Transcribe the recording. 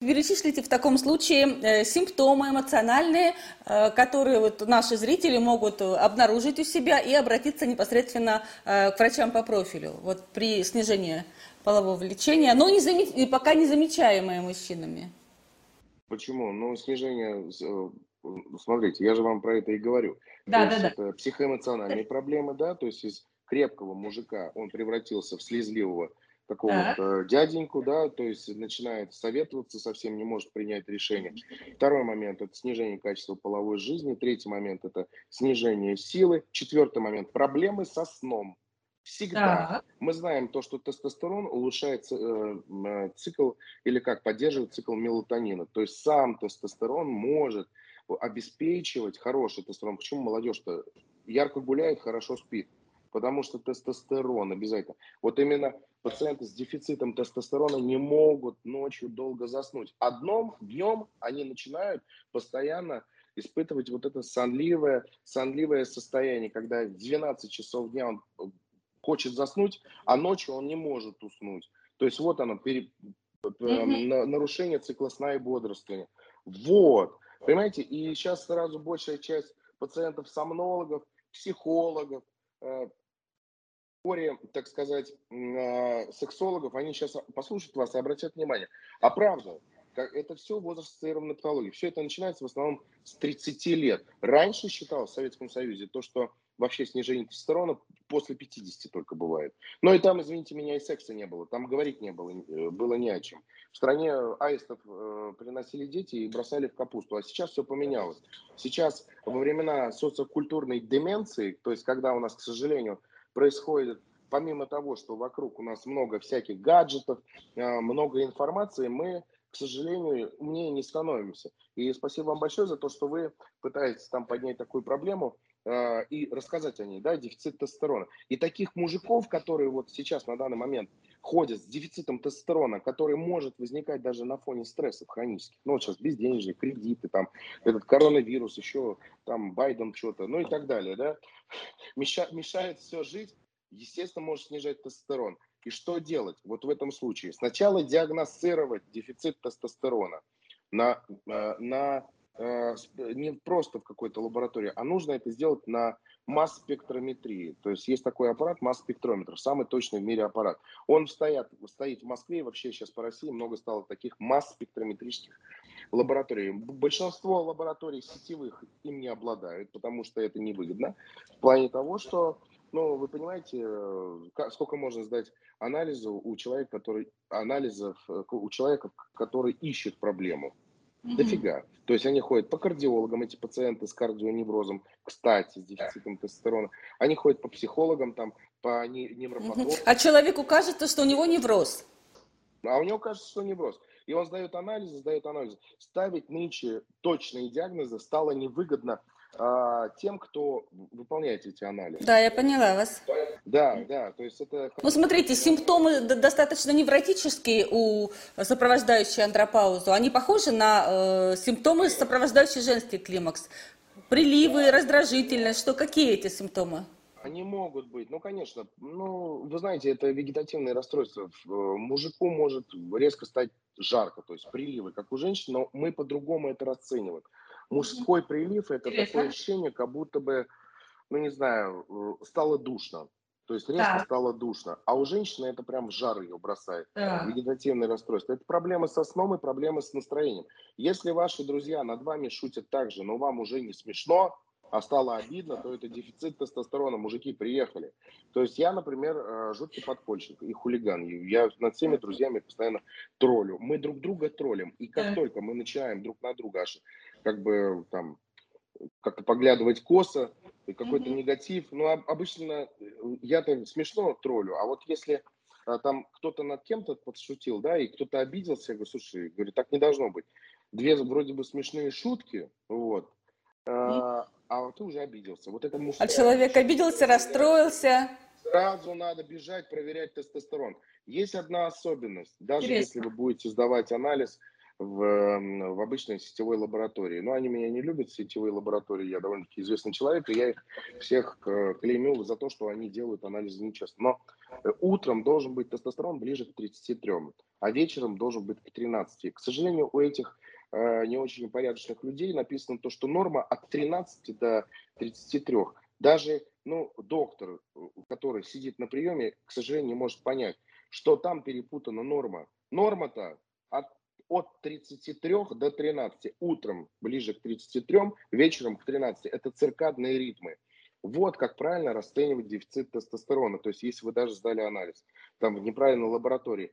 Перечислите в таком случае э, симптомы эмоциональные, э, которые вот наши зрители могут обнаружить у себя и обратиться непосредственно э, к врачам по профилю вот при снижении полового влечения, но не зам... пока не замечаемые мужчинами. Почему? Ну, снижение, смотрите, я же вам про это и говорю. Да, то да, да. Это психоэмоциональные проблемы, да, то есть из крепкого мужика он превратился в слезливого какого-то дяденьку, да, то есть начинает советоваться, совсем не может принять решение. Второй момент – это снижение качества половой жизни. Третий момент – это снижение силы. Четвертый момент – проблемы со сном. Всегда. Да. Мы знаем то, что тестостерон улучшает э, э, цикл или как поддерживает цикл мелатонина. То есть сам тестостерон может обеспечивать хороший тестостерон. Почему молодежь-то ярко гуляет, хорошо спит? Потому что тестостерон обязательно. Вот именно пациенты с дефицитом тестостерона не могут ночью долго заснуть. Одном днем они начинают постоянно испытывать вот это сонливое, сонливое состояние, когда в 12 часов дня он э, хочет заснуть, а ночью он не может уснуть. То есть вот оно, пере, mm-hmm. нарушение цикла сна и бодрствования. Вот, понимаете, и сейчас сразу большая часть пациентов-сомнологов, психологов, вскоре, так сказать, а, сексологов, они сейчас послушают вас и обратят внимание. А правда, это все возраст ассоциированной патологии. Все это начинается в основном с 30 лет. Раньше считалось в Советском Союзе то, что вообще снижение тестостерона после 50 только бывает. Но и там, извините меня, и секса не было. Там говорить не было, э, было не о чем. В стране аистов э, приносили дети и бросали в капусту. А сейчас все поменялось. Сейчас во времена социокультурной деменции, то есть когда у нас, к сожалению, происходит, помимо того, что вокруг у нас много всяких гаджетов, а, много информации, мы, к сожалению, умнее не становимся. И спасибо вам большое за то, что вы пытаетесь там поднять такую проблему а, и рассказать о ней, да, дефицит тестостерона. И таких мужиков, которые вот сейчас на данный момент ходят с дефицитом тестостерона, который может возникать даже на фоне стрессов хронических, ну вот сейчас безденежье, кредиты, там этот коронавирус, еще там Байден что-то, ну и так далее, да, мешает, мешает все жить, естественно, может снижать тестостерон. И что делать вот в этом случае? Сначала диагностировать дефицит тестостерона на, э, на Э, не просто в какой-то лаборатории, а нужно это сделать на масс-спектрометрии. То есть есть такой аппарат, масс-спектрометр, самый точный в мире аппарат. Он стоит, стоит в Москве, и вообще сейчас по России много стало таких масс-спектрометрических лабораторий. Большинство лабораторий сетевых им не обладают, потому что это невыгодно. В плане того, что, ну, вы понимаете, э, сколько можно сдать анализу у человека, который, анализов э, у человека, который ищет проблему. Mm-hmm. Дофига. То есть они ходят по кардиологам, эти пациенты с кардионеврозом, кстати, с дефицитом тестостерона. Они ходят по психологам, там, по невропатологам. Mm-hmm. А человеку кажется, что у него невроз. А у него кажется, что невроз. И он сдает анализы, сдает анализы. Ставить нынче точные диагнозы стало невыгодно тем, кто выполняет эти анализы. Да, я поняла вас. Да, да, то есть это... Ну, смотрите, симптомы достаточно невротические у сопровождающей андропаузу. Они похожи на э, симптомы, сопровождающие женский климакс. Приливы, раздражительность, что какие эти симптомы? Они могут быть, ну, конечно, ну, вы знаете, это вегетативные расстройства. Э, мужику может резко стать жарко, то есть приливы, как у женщин, но мы по-другому это расцениваем. Мужской прилив – это Интересно. такое ощущение, как будто бы, ну не знаю, э, стало душно. То есть резко так. стало душно. А у женщины это прям в жар ее бросает. Да. Вегетативное расстройство. Это проблемы со сном и проблемы с настроением. Если ваши друзья над вами шутят так же, но вам уже не смешно, а стало обидно, то это дефицит тестостерона. Мужики приехали. То есть я, например, э, жуткий подпольщик и хулиган. Я над всеми друзьями постоянно троллю. Мы друг друга троллим. И как только мы начинаем друг на друга аж как бы там как-то поглядывать косо, какой-то mm-hmm. негатив. Ну, обычно э, я-то смешно троллю, а вот если а, там кто-то над кем-то подшутил, да, и кто-то обиделся, я говорю, слушай, говорю, так не должно быть. Две вроде бы смешные шутки, вот, а, а ты уже обиделся. Вот это мужская. А человек обиделся, расстроился. Сразу надо бежать, проверять тестостерон. Есть одна особенность. Даже Интересно. если вы будете сдавать анализ в, в обычной сетевой лаборатории. Но они меня не любят, сетевые лаборатории. Я довольно-таки известный человек, и я их всех э, клеймил за то, что они делают анализы нечестно. Но э, утром должен быть тестостерон ближе к 33, а вечером должен быть к 13. К сожалению, у этих э, не очень порядочных людей написано то, что норма от 13 до 33. Даже ну, доктор, который сидит на приеме, к сожалению, не может понять, что там перепутана норма. Норма-то от от 33 до 13, утром ближе к 33, вечером к 13. Это циркадные ритмы. Вот как правильно расценивать дефицит тестостерона. То есть, если вы даже сдали анализ, там в неправильной лаборатории.